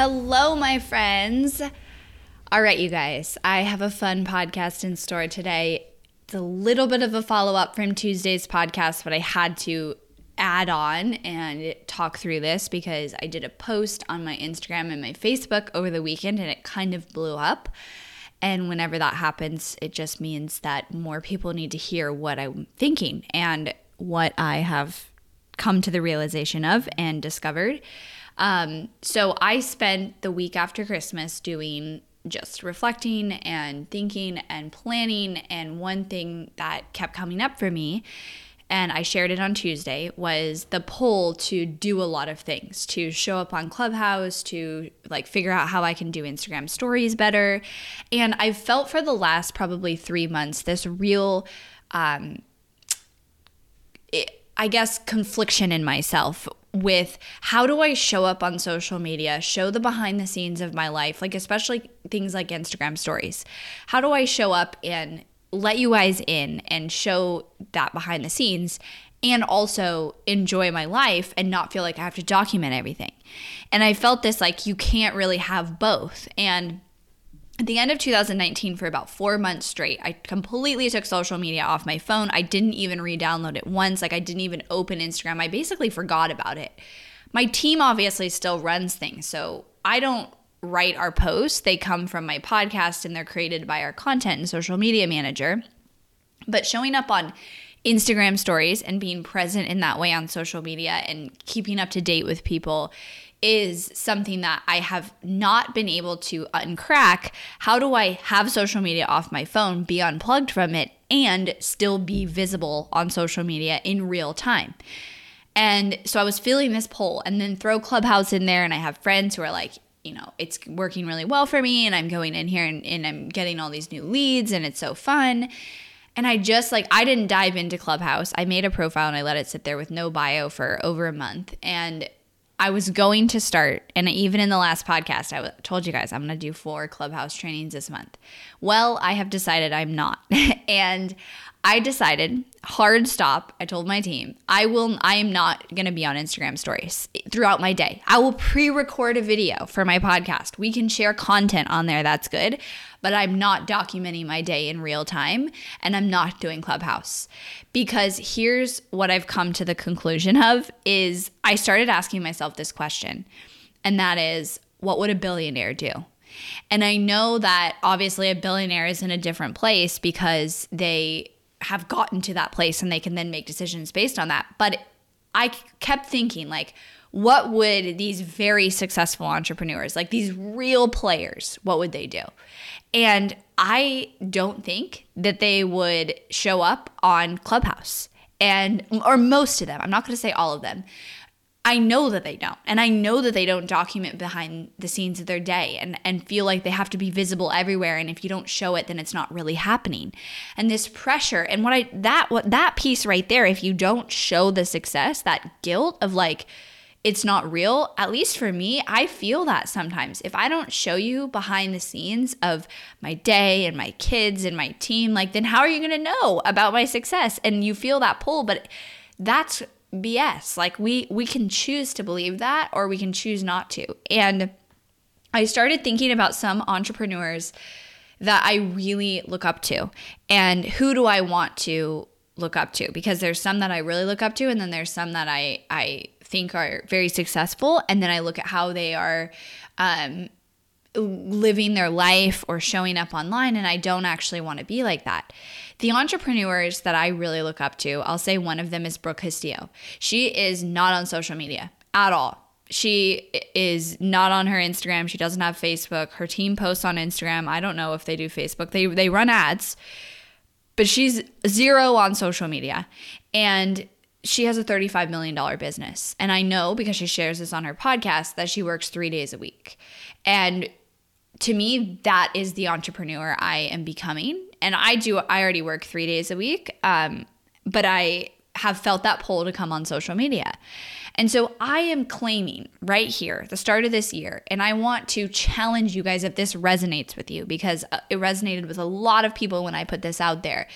Hello, my friends. All right, you guys, I have a fun podcast in store today. It's a little bit of a follow up from Tuesday's podcast, but I had to add on and talk through this because I did a post on my Instagram and my Facebook over the weekend and it kind of blew up. And whenever that happens, it just means that more people need to hear what I'm thinking and what I have come to the realization of and discovered. Um, so I spent the week after Christmas doing just reflecting and thinking and planning. And one thing that kept coming up for me, and I shared it on Tuesday, was the pull to do a lot of things, to show up on Clubhouse, to like figure out how I can do Instagram stories better. And I've felt for the last probably three months this real, um, I guess, confliction in myself with how do I show up on social media, show the behind the scenes of my life, like especially things like Instagram stories. How do I show up and let you guys in and show that behind the scenes and also enjoy my life and not feel like I have to document everything. And I felt this like you can't really have both. And at the end of 2019 for about four months straight i completely took social media off my phone. I didn't even re-download it once. Like i didn't even open instagram. I basically forgot about it. My team obviously still runs things so i don't write our posts. They come from my podcast and they're created by our content and social media manager. But showing up on instagram stories and being present in that way on social media and keeping up to date with people is something that I have not been able to uncrack. How do I have social media off my phone, be unplugged from it, and still be visible on social media in real time? And so I was feeling this pull, and then throw Clubhouse in there, and I have friends who are like, you know, it's working really well for me, and I'm going in here and, and I'm getting all these new leads, and it's so fun. And I just like, I didn't dive into Clubhouse. I made a profile and I let it sit there with no bio for over a month. And I was going to start, and even in the last podcast, I told you guys I'm going to do four clubhouse trainings this month. Well, I have decided I'm not. and I decided hard stop. I told my team, I will I am not going to be on Instagram stories throughout my day. I will pre-record a video for my podcast. We can share content on there. That's good but I'm not documenting my day in real time and I'm not doing Clubhouse. Because here's what I've come to the conclusion of is I started asking myself this question. And that is what would a billionaire do? And I know that obviously a billionaire is in a different place because they have gotten to that place and they can then make decisions based on that. But I kept thinking like what would these very successful entrepreneurs, like these real players, what would they do? And I don't think that they would show up on Clubhouse and or most of them. I'm not going to say all of them. I know that they don't. And I know that they don't document behind the scenes of their day and, and feel like they have to be visible everywhere. And if you don't show it, then it's not really happening. And this pressure and what I that what that piece right there, if you don't show the success, that guilt of like, it's not real, at least for me, I feel that sometimes. If I don't show you behind the scenes of my day and my kids and my team, like then how are you to know about my success? And you feel that pull, but that's BS. Like we we can choose to believe that or we can choose not to. And I started thinking about some entrepreneurs that I really look up to and who do I want to look up to because there's some that I really look up to and then there's some that I I think are very successful, and then I look at how they are um, living their life or showing up online, and I don't actually want to be like that. The entrepreneurs that I really look up to, I'll say one of them is Brooke Castillo. She is not on social media at all. She is not on her Instagram. She doesn't have Facebook. Her team posts on Instagram. I don't know if they do Facebook. They they run ads. But she's zero on social media. And she has a $35 million business. And I know because she shares this on her podcast that she works three days a week. And to me, that is the entrepreneur I am becoming. And I do, I already work three days a week, um, but I have felt that pull to come on social media. And so I am claiming right here, the start of this year, and I want to challenge you guys if this resonates with you because uh, it resonated with a lot of people when I put this out there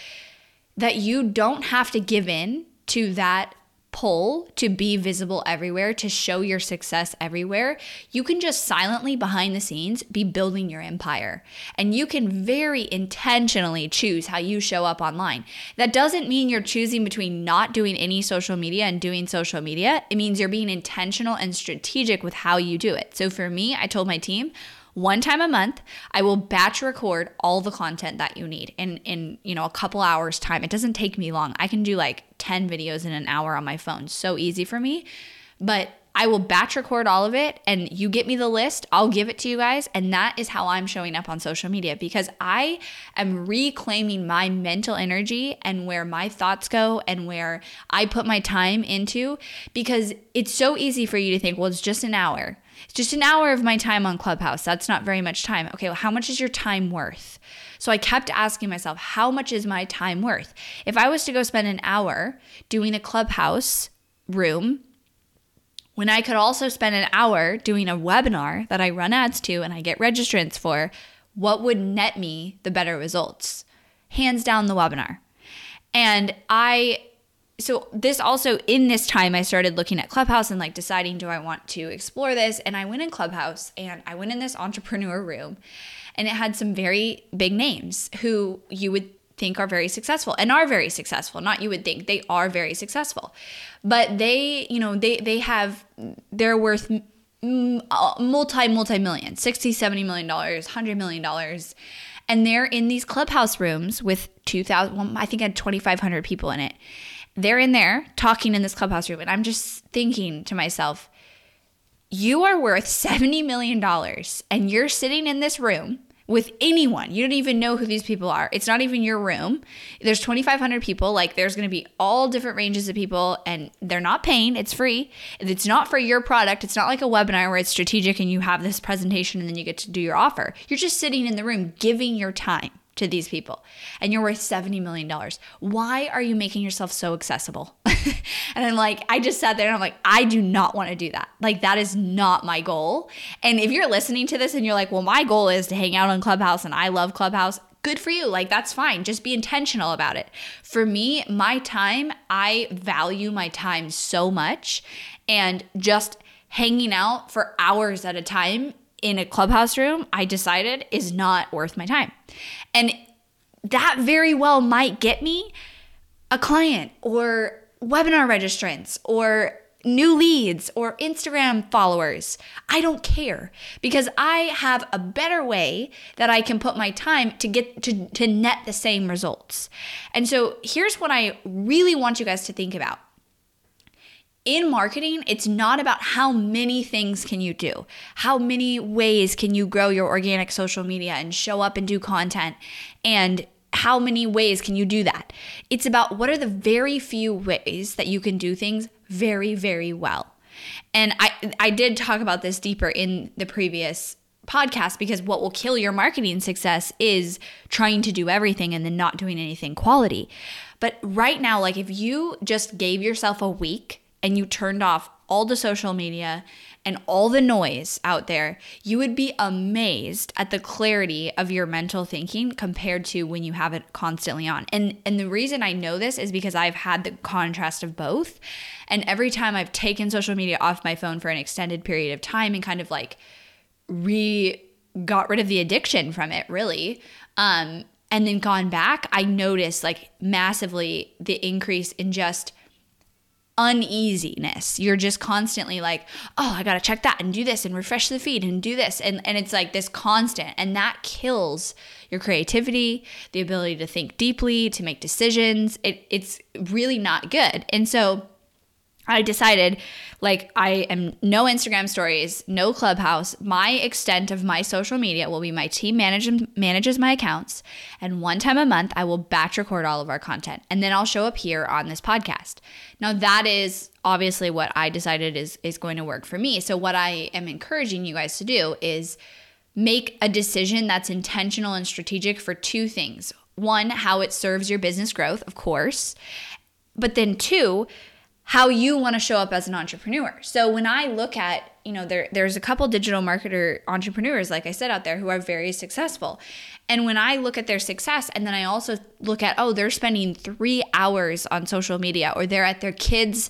that you don't have to give in to that pull to be visible everywhere, to show your success everywhere, you can just silently behind the scenes be building your empire. And you can very intentionally choose how you show up online. That doesn't mean you're choosing between not doing any social media and doing social media. It means you're being intentional and strategic with how you do it. So for me, I told my team, one time a month i will batch record all the content that you need in in you know a couple hours time it doesn't take me long i can do like 10 videos in an hour on my phone so easy for me but I will batch record all of it and you get me the list, I'll give it to you guys. And that is how I'm showing up on social media because I am reclaiming my mental energy and where my thoughts go and where I put my time into because it's so easy for you to think, well, it's just an hour. It's just an hour of my time on Clubhouse. That's not very much time. Okay, well, how much is your time worth? So I kept asking myself, how much is my time worth? If I was to go spend an hour doing a Clubhouse room, when I could also spend an hour doing a webinar that I run ads to and I get registrants for, what would net me the better results? Hands down, the webinar. And I so this also in this time I started looking at Clubhouse and like deciding do I want to explore this? And I went in Clubhouse and I went in this entrepreneur room and it had some very big names who you would think are very successful and are very successful not you would think they are very successful. But they you know they they have they're worth multi multi million 60 70 million dollars 100 million dollars. And they're in these clubhouse rooms with 2000 i think I had 2500 people in it they're in there talking in this clubhouse room, and I'm just thinking to myself, you are worth $70 million and you're sitting in this room with anyone. You don't even know who these people are. It's not even your room. There's 2,500 people. Like, there's going to be all different ranges of people, and they're not paying. It's free. It's not for your product. It's not like a webinar where it's strategic and you have this presentation and then you get to do your offer. You're just sitting in the room giving your time to these people and you're worth $70 million. Why are you making yourself so accessible? and I'm like, I just sat there and I'm like, I do not want to do that. Like, that is not my goal. And if you're listening to this and you're like, well, my goal is to hang out on Clubhouse and I love Clubhouse, good for you. Like, that's fine. Just be intentional about it. For me, my time, I value my time so much. And just hanging out for hours at a time in a clubhouse room, I decided is not worth my time. And that very well might get me a client or webinar registrants or new leads or Instagram followers. I don't care because I have a better way that I can put my time to get to, to net the same results. And so here's what I really want you guys to think about in marketing, it's not about how many things can you do. How many ways can you grow your organic social media and show up and do content and how many ways can you do that? It's about what are the very few ways that you can do things very very well. And I I did talk about this deeper in the previous podcast because what will kill your marketing success is trying to do everything and then not doing anything quality. But right now like if you just gave yourself a week and you turned off all the social media and all the noise out there, you would be amazed at the clarity of your mental thinking compared to when you have it constantly on. And and the reason I know this is because I've had the contrast of both. And every time I've taken social media off my phone for an extended period of time and kind of like re got rid of the addiction from it, really. Um and then gone back, I noticed like massively the increase in just uneasiness. You're just constantly like, oh, I gotta check that and do this and refresh the feed and do this. And, and it's like this constant, and that kills your creativity, the ability to think deeply, to make decisions. It, it's really not good. And so I decided like I am no Instagram stories, no Clubhouse. My extent of my social media will be my team manages manages my accounts, and one time a month I will batch record all of our content, and then I'll show up here on this podcast. Now that is obviously what I decided is is going to work for me. So what I am encouraging you guys to do is make a decision that's intentional and strategic for two things. One, how it serves your business growth, of course, but then two how you want to show up as an entrepreneur. So when I look at, you know, there there's a couple digital marketer entrepreneurs like I said out there who are very successful. And when I look at their success and then I also look at oh, they're spending 3 hours on social media or they're at their kids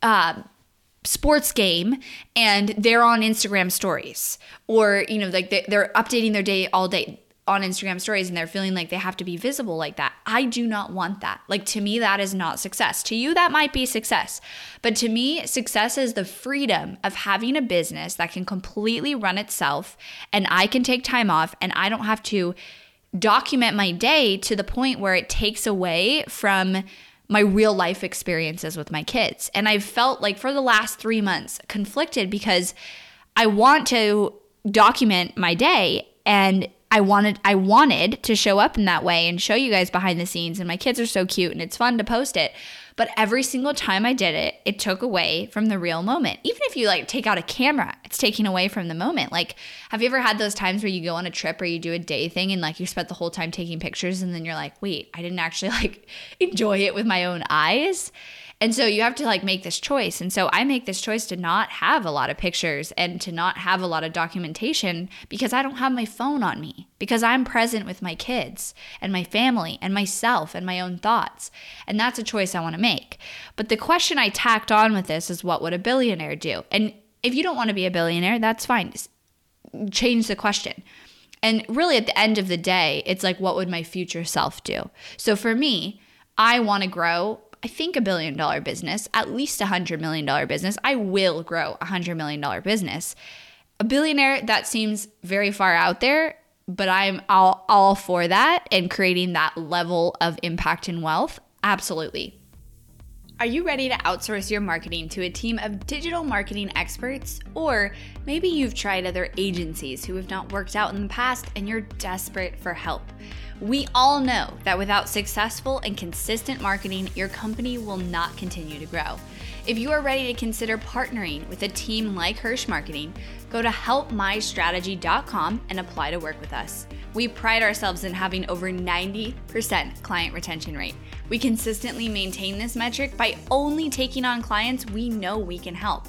uh, sports game and they're on Instagram stories or you know like they're updating their day all day on Instagram stories and they're feeling like they have to be visible like that. I do not want that. Like to me, that is not success. To you, that might be success. But to me, success is the freedom of having a business that can completely run itself and I can take time off and I don't have to document my day to the point where it takes away from my real life experiences with my kids. And I've felt like for the last three months conflicted because I want to document my day and I wanted I wanted to show up in that way and show you guys behind the scenes and my kids are so cute and it's fun to post it. But every single time I did it, it took away from the real moment. Even if you like take out a camera, it's taking away from the moment. Like have you ever had those times where you go on a trip or you do a day thing and like you spent the whole time taking pictures and then you're like, "Wait, I didn't actually like enjoy it with my own eyes?" And so you have to like make this choice. And so I make this choice to not have a lot of pictures and to not have a lot of documentation because I don't have my phone on me, because I'm present with my kids and my family and myself and my own thoughts. And that's a choice I want to make. But the question I tacked on with this is what would a billionaire do? And if you don't want to be a billionaire, that's fine. Just change the question. And really, at the end of the day, it's like, what would my future self do? So for me, I want to grow I think a billion dollar business, at least a hundred million dollar business. I will grow a hundred million dollar business. A billionaire, that seems very far out there, but I'm all, all for that and creating that level of impact and wealth. Absolutely. Are you ready to outsource your marketing to a team of digital marketing experts? Or maybe you've tried other agencies who have not worked out in the past and you're desperate for help. We all know that without successful and consistent marketing, your company will not continue to grow. If you are ready to consider partnering with a team like Hirsch Marketing, go to helpmystrategy.com and apply to work with us. We pride ourselves in having over 90% client retention rate. We consistently maintain this metric by only taking on clients we know we can help.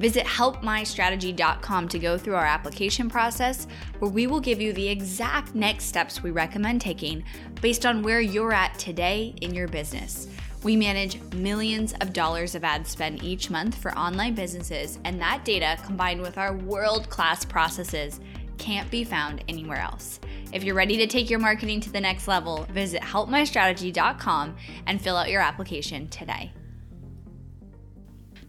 Visit helpmystrategy.com to go through our application process, where we will give you the exact next steps we recommend taking based on where you're at today in your business. We manage millions of dollars of ad spend each month for online businesses, and that data, combined with our world class processes, can't be found anywhere else. If you're ready to take your marketing to the next level, visit helpmystrategy.com and fill out your application today.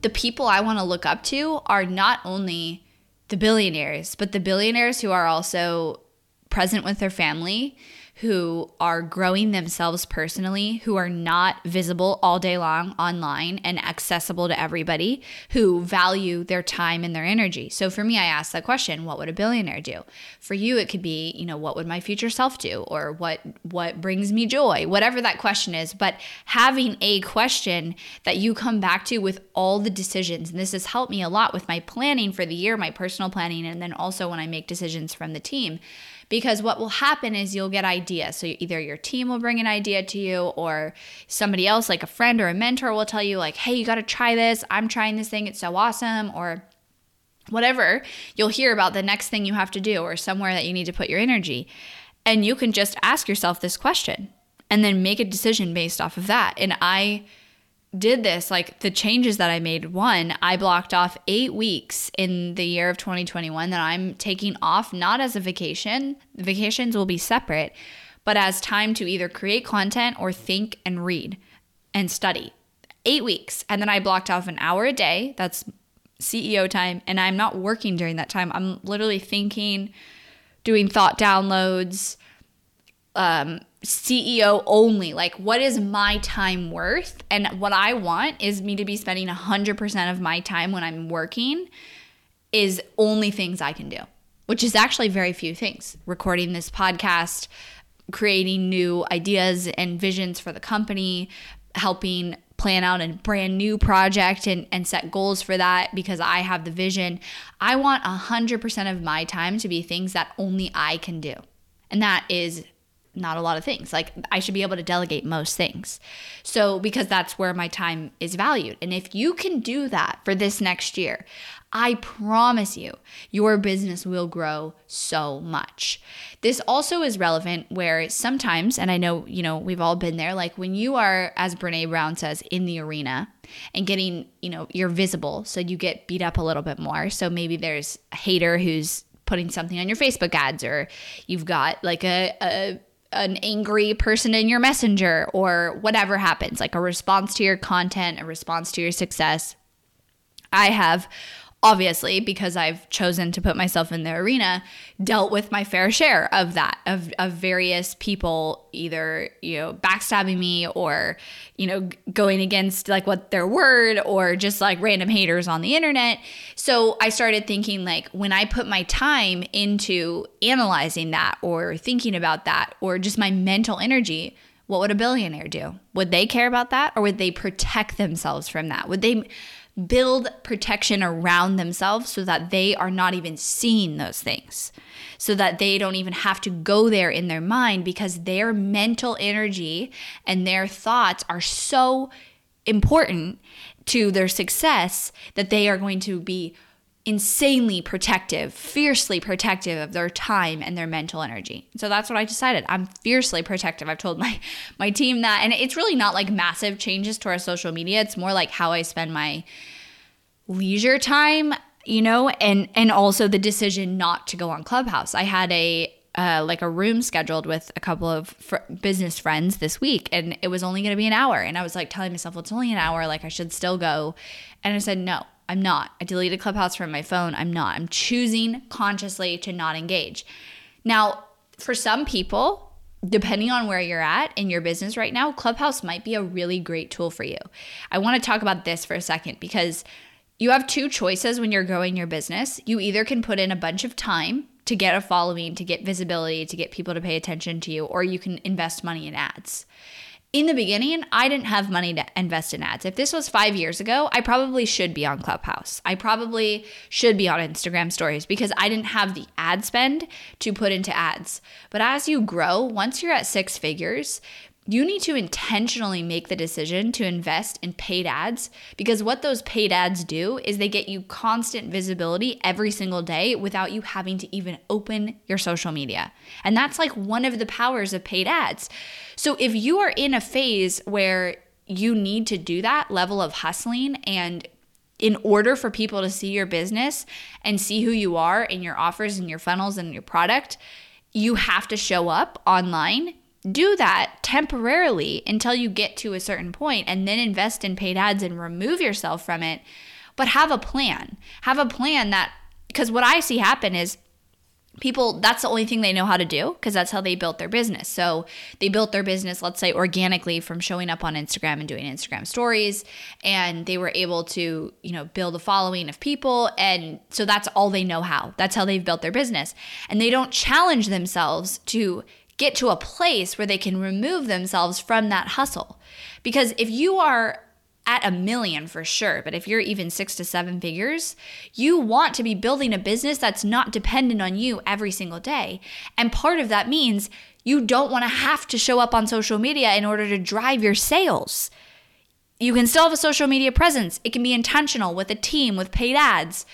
The people I want to look up to are not only the billionaires, but the billionaires who are also present with their family who are growing themselves personally, who are not visible all day long online and accessible to everybody, who value their time and their energy. So for me, I ask that question, what would a billionaire do? For you, it could be, you know, what would my future self do? Or what what brings me joy? Whatever that question is. But having a question that you come back to with all the decisions, and this has helped me a lot with my planning for the year, my personal planning, and then also when I make decisions from the team because what will happen is you'll get ideas. So either your team will bring an idea to you or somebody else like a friend or a mentor will tell you like, "Hey, you got to try this. I'm trying this thing. It's so awesome." Or whatever, you'll hear about the next thing you have to do or somewhere that you need to put your energy. And you can just ask yourself this question and then make a decision based off of that. And I did this, like the changes that I made, one, I blocked off eight weeks in the year of 2021 that I'm taking off, not as a vacation. Vacations will be separate, but as time to either create content or think and read and study. eight weeks. And then I blocked off an hour a day. That's CEO time. And I'm not working during that time. I'm literally thinking, doing thought downloads, um, CEO only. Like, what is my time worth? And what I want is me to be spending 100% of my time when I'm working is only things I can do, which is actually very few things. Recording this podcast, creating new ideas and visions for the company, helping plan out a brand new project and, and set goals for that because I have the vision. I want 100% of my time to be things that only I can do. And that is not a lot of things. Like I should be able to delegate most things. So because that's where my time is valued. And if you can do that for this next year, I promise you, your business will grow so much. This also is relevant where sometimes, and I know, you know, we've all been there, like when you are, as Brene Brown says, in the arena and getting, you know, you're visible, so you get beat up a little bit more. So maybe there's a hater who's putting something on your Facebook ads, or you've got like a, a an angry person in your messenger or whatever happens, like a response to your content, a response to your success. I have obviously because I've chosen to put myself in the arena, dealt with my fair share of that, of, of various people either, you know, backstabbing me or, you know, going against like what their word or just like random haters on the internet. So I started thinking like when I put my time into analyzing that or thinking about that or just my mental energy, what would a billionaire do? Would they care about that or would they protect themselves from that? Would they build protection around themselves so that they are not even seeing those things, so that they don't even have to go there in their mind because their mental energy and their thoughts are so important to their success that they are going to be insanely protective, fiercely protective of their time and their mental energy. So that's what I decided. I'm fiercely protective. I've told my my team that and it's really not like massive changes to our social media. It's more like how I spend my leisure time, you know, and and also the decision not to go on Clubhouse. I had a uh, like a room scheduled with a couple of fr- business friends this week, and it was only going to be an hour. And I was like telling myself, well, it's only an hour. Like I should still go. And I said, no, I'm not. I deleted Clubhouse from my phone. I'm not. I'm choosing consciously to not engage. Now, for some people, depending on where you're at in your business right now, Clubhouse might be a really great tool for you. I want to talk about this for a second because you have two choices when you're growing your business. You either can put in a bunch of time to get a following, to get visibility, to get people to pay attention to you, or you can invest money in ads in the beginning, I didn't have money to invest in ads. If this was five years ago, I probably should be on Clubhouse. I probably should be on Instagram stories because I didn't have the ad spend to put into ads. But as you grow, once you're at six figures, you need to intentionally make the decision to invest in paid ads because what those paid ads do is they get you constant visibility every single day without you having to even open your social media. And that's like one of the powers of paid ads. So if you are in a phase where you need to do that level of hustling and in order for people to see your business and see who you are and your offers and your funnels and your product, you have to show up online do that temporarily until you get to a certain point and then invest in paid ads and remove yourself from it. But have a plan. Have a plan that, because what I see happen is people, that's the only thing they know how to do because that's how they built their business. So they built their business, let's say organically from showing up on Instagram and doing Instagram stories. And they were able to, you know, build a following of people. And so that's all they know how. That's how they've built their business. And they don't challenge themselves to get to a place where they can remove themselves from that hustle. Because if you are at a million for sure, but if you're even six to seven figures, you want to be building a business that's not dependent on you every single day. And part of that means you don't want to have to show up on social media in order to drive your sales. You can still have a social media presence, it can be intentional with a team, with paid ads.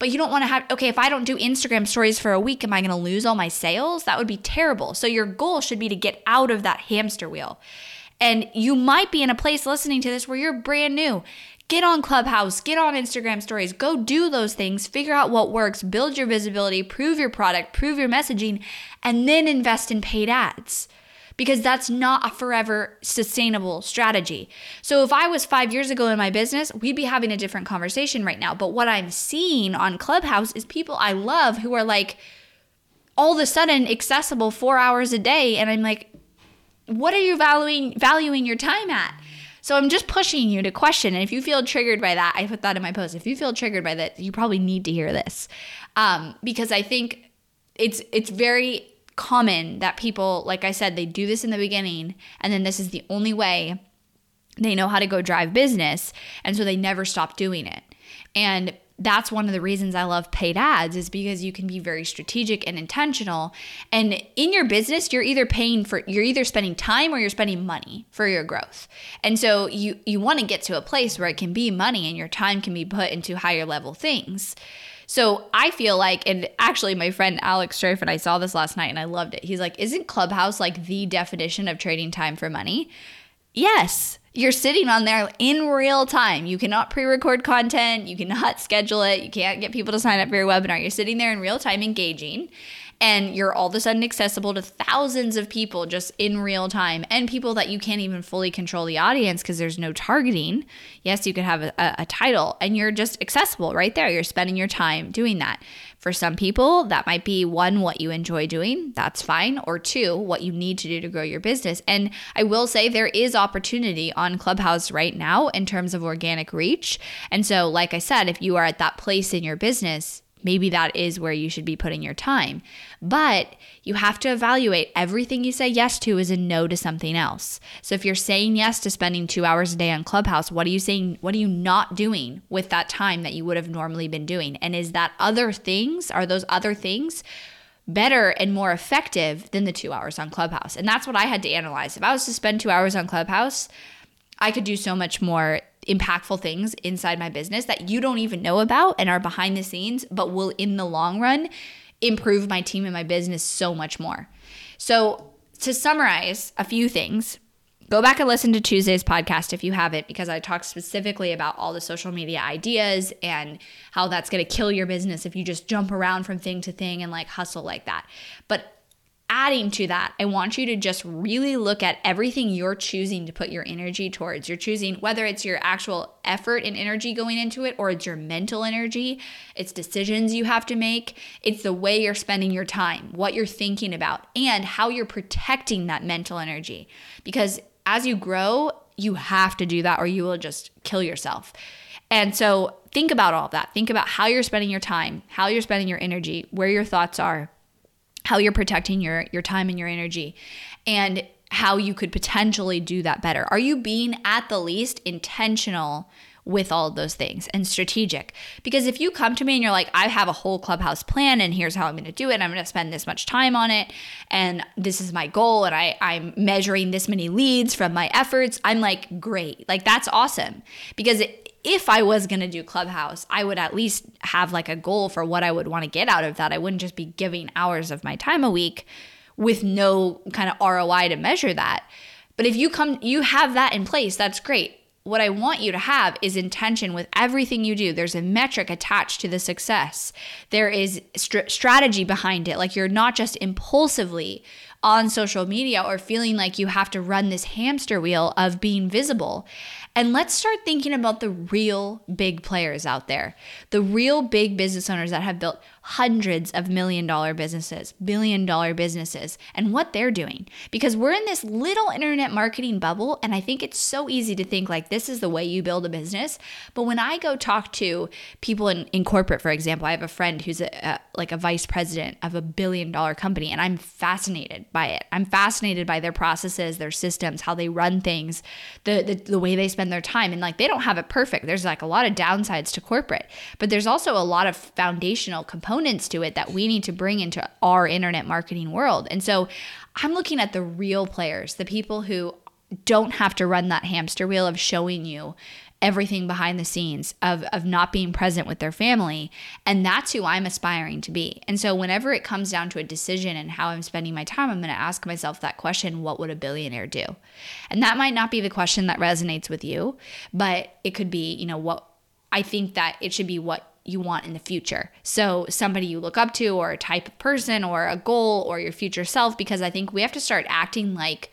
But you don't want to have, okay, if I don't do Instagram stories for a week, am I going to lose all my sales? That would be terrible. So your goal should be to get out of that hamster wheel. And you might be in a place listening to this where you're brand new. Get on Clubhouse, get on Instagram stories, go do those things, figure out what works, build your visibility, prove your product, prove your messaging, and then invest in paid ads because that's not a forever sustainable strategy. So if I was 5 years ago in my business, we'd be having a different conversation right now. But what I'm seeing on Clubhouse is people I love who are like all of a sudden accessible 4 hours a day and I'm like what are you valuing valuing your time at? So I'm just pushing you to question. And if you feel triggered by that, I put that in my post. If you feel triggered by that, you probably need to hear this, um, because I think it's it's very common that people, like I said, they do this in the beginning, and then this is the only way they know how to go drive business, and so they never stop doing it. And that's one of the reasons I love paid ads is because you can be very strategic and intentional. And in your business, you're either paying for you're either spending time or you're spending money for your growth. And so you you want to get to a place where it can be money and your time can be put into higher level things. So I feel like, and actually, my friend Alex Strife and I saw this last night and I loved it. He's like, Isn't Clubhouse like the definition of trading time for money? Yes. You're sitting on there in real time. You cannot pre record content. You cannot schedule it. You can't get people to sign up for your webinar. You're sitting there in real time engaging, and you're all of a sudden accessible to thousands of people just in real time and people that you can't even fully control the audience because there's no targeting. Yes, you could have a, a, title, and you're just accessible right there. You're spending your time doing that. For some people, that might be one, what you enjoy doing, that's fine, or two, what you need to do to grow your business. And I will say there is opportunity on Clubhouse right now in terms of organic reach. And so, like I said, if you are at that place in your business, maybe that is where you should be putting your time. But you have to evaluate everything you say yes to is a no to something else. So if you're saying yes to spending two hours a day on Clubhouse, what are you saying? What are you not doing with that time that you would have normally been doing? And is that other things, are those other things? better and more effective than the two hours on Clubhouse. And that's what I had to analyze. If I was to spend two hours on Clubhouse, I could do so much more impactful things inside my business that you don't even know about and are behind the scenes, but will in the long run improve my team and my business so much more. So, to summarize a few things, go back and listen to Tuesday's podcast if you haven't, because I talk specifically about all the social media ideas and how that's going to kill your business if you just jump around from thing to thing and like hustle like that. But adding to that, I want you to just really look at everything you're choosing to put your energy towards. You're choosing whether it's your actual effort and energy going into it or it's your mental energy, it's decisions you have to make, it's the way you're spending your time, what you're thinking about, and how you're protecting that mental energy. Because as you grow, you have to do that or you will just kill yourself. And so think about all of that. Think about how you're spending your time, how you're spending your energy, where your thoughts are how you're protecting your your time and your energy and how you could potentially do that better. Are you being at the least intentional with all those things and strategic? Because if you come to me and you're like, I have a whole clubhouse plan and here's how I'm going to do it, I'm going to spend this much time on it, and this is my goal, and I, I'm measuring this many leads from my efforts, I'm like, great. Like, that's awesome. Because if I was going to do Clubhouse, I would at least have like a goal for what I would want to get out of that. I wouldn't just be giving hours of my time a week with no kind of ROI to measure that. But if you come you have that in place, that's great. What I want you to have is intention with everything you do. There's a metric attached to the success. There is st- strategy behind it. Like you're not just impulsively on social media or feeling like you have to run this hamster wheel of being visible. And let's start thinking about the real big players out there, the real big business owners that have built hundreds of million dollar businesses, billion dollar businesses, and what they're doing. Because we're in this little internet marketing bubble, and I think it's so easy to think like this is the way you build a business. But when I go talk to people in, in corporate, for example, I have a friend who's a, a, like a vice president of a billion dollar company, and I'm fascinated by it. I'm fascinated by their processes, their systems, how they run things, the, the, the way they spend their time. And like they don't have it perfect. There's like a lot of downsides to corporate, but there's also a lot of foundational components components to it that we need to bring into our internet marketing world. And so I'm looking at the real players, the people who don't have to run that hamster wheel of showing you everything behind the scenes of of not being present with their family and that's who I'm aspiring to be. And so whenever it comes down to a decision and how I'm spending my time, I'm going to ask myself that question, what would a billionaire do? And that might not be the question that resonates with you, but it could be, you know, what I think that it should be what you want in the future. So, somebody you look up to, or a type of person, or a goal, or your future self, because I think we have to start acting like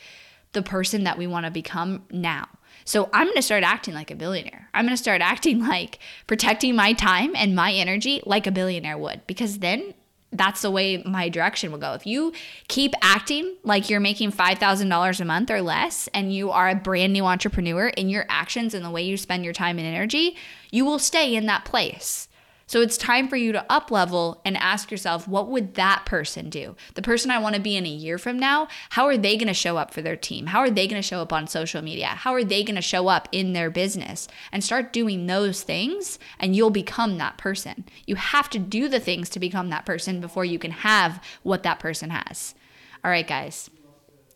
the person that we want to become now. So, I'm going to start acting like a billionaire. I'm going to start acting like protecting my time and my energy like a billionaire would, because then that's the way my direction will go. If you keep acting like you're making $5,000 a month or less and you are a brand new entrepreneur in your actions and the way you spend your time and energy, you will stay in that place. So it's time for you to up level and ask yourself, what would that person do? The person I want to be in a year from now, how are they going to show up for their team? How are they going to show up on social media? How are they going to show up in their business? And start doing those things, and you'll become that person. You have to do the things to become that person before you can have what that person has. All right, guys.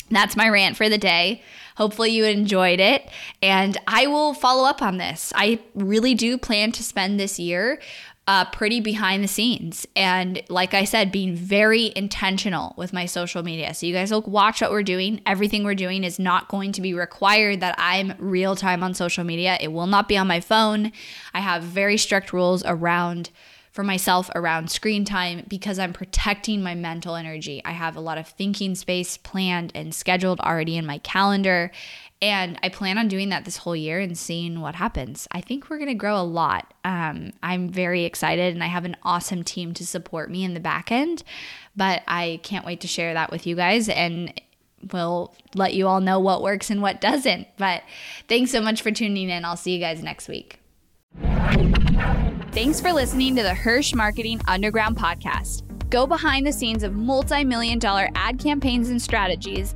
That's my rant for the day. Hopefully, you enjoyed it. And I will follow up on this. I really do plan to spend this year uh, pretty behind the scenes. And like I said, being very intentional with my social media. So you guys will watch what we're doing. Everything we're doing is not going to be required that I'm real time on social media. It will not be on my phone. I have very strict rules around for myself around screen time because I'm protecting my mental energy. I have a lot of thinking space planned and scheduled already in my calendar. And I plan on doing that this whole year and seeing what happens. I think we're going to grow a lot. Um, I'm very excited and I have an awesome team to support me in the back end. But I can't wait to share that with you guys and we'll let you all know what works and what doesn't. But thanks so much for tuning in. I'll see you guys next week. Thanks for listening to the Hirsch Marketing Underground podcast. Go behind the scenes of multi million dollar ad campaigns and strategies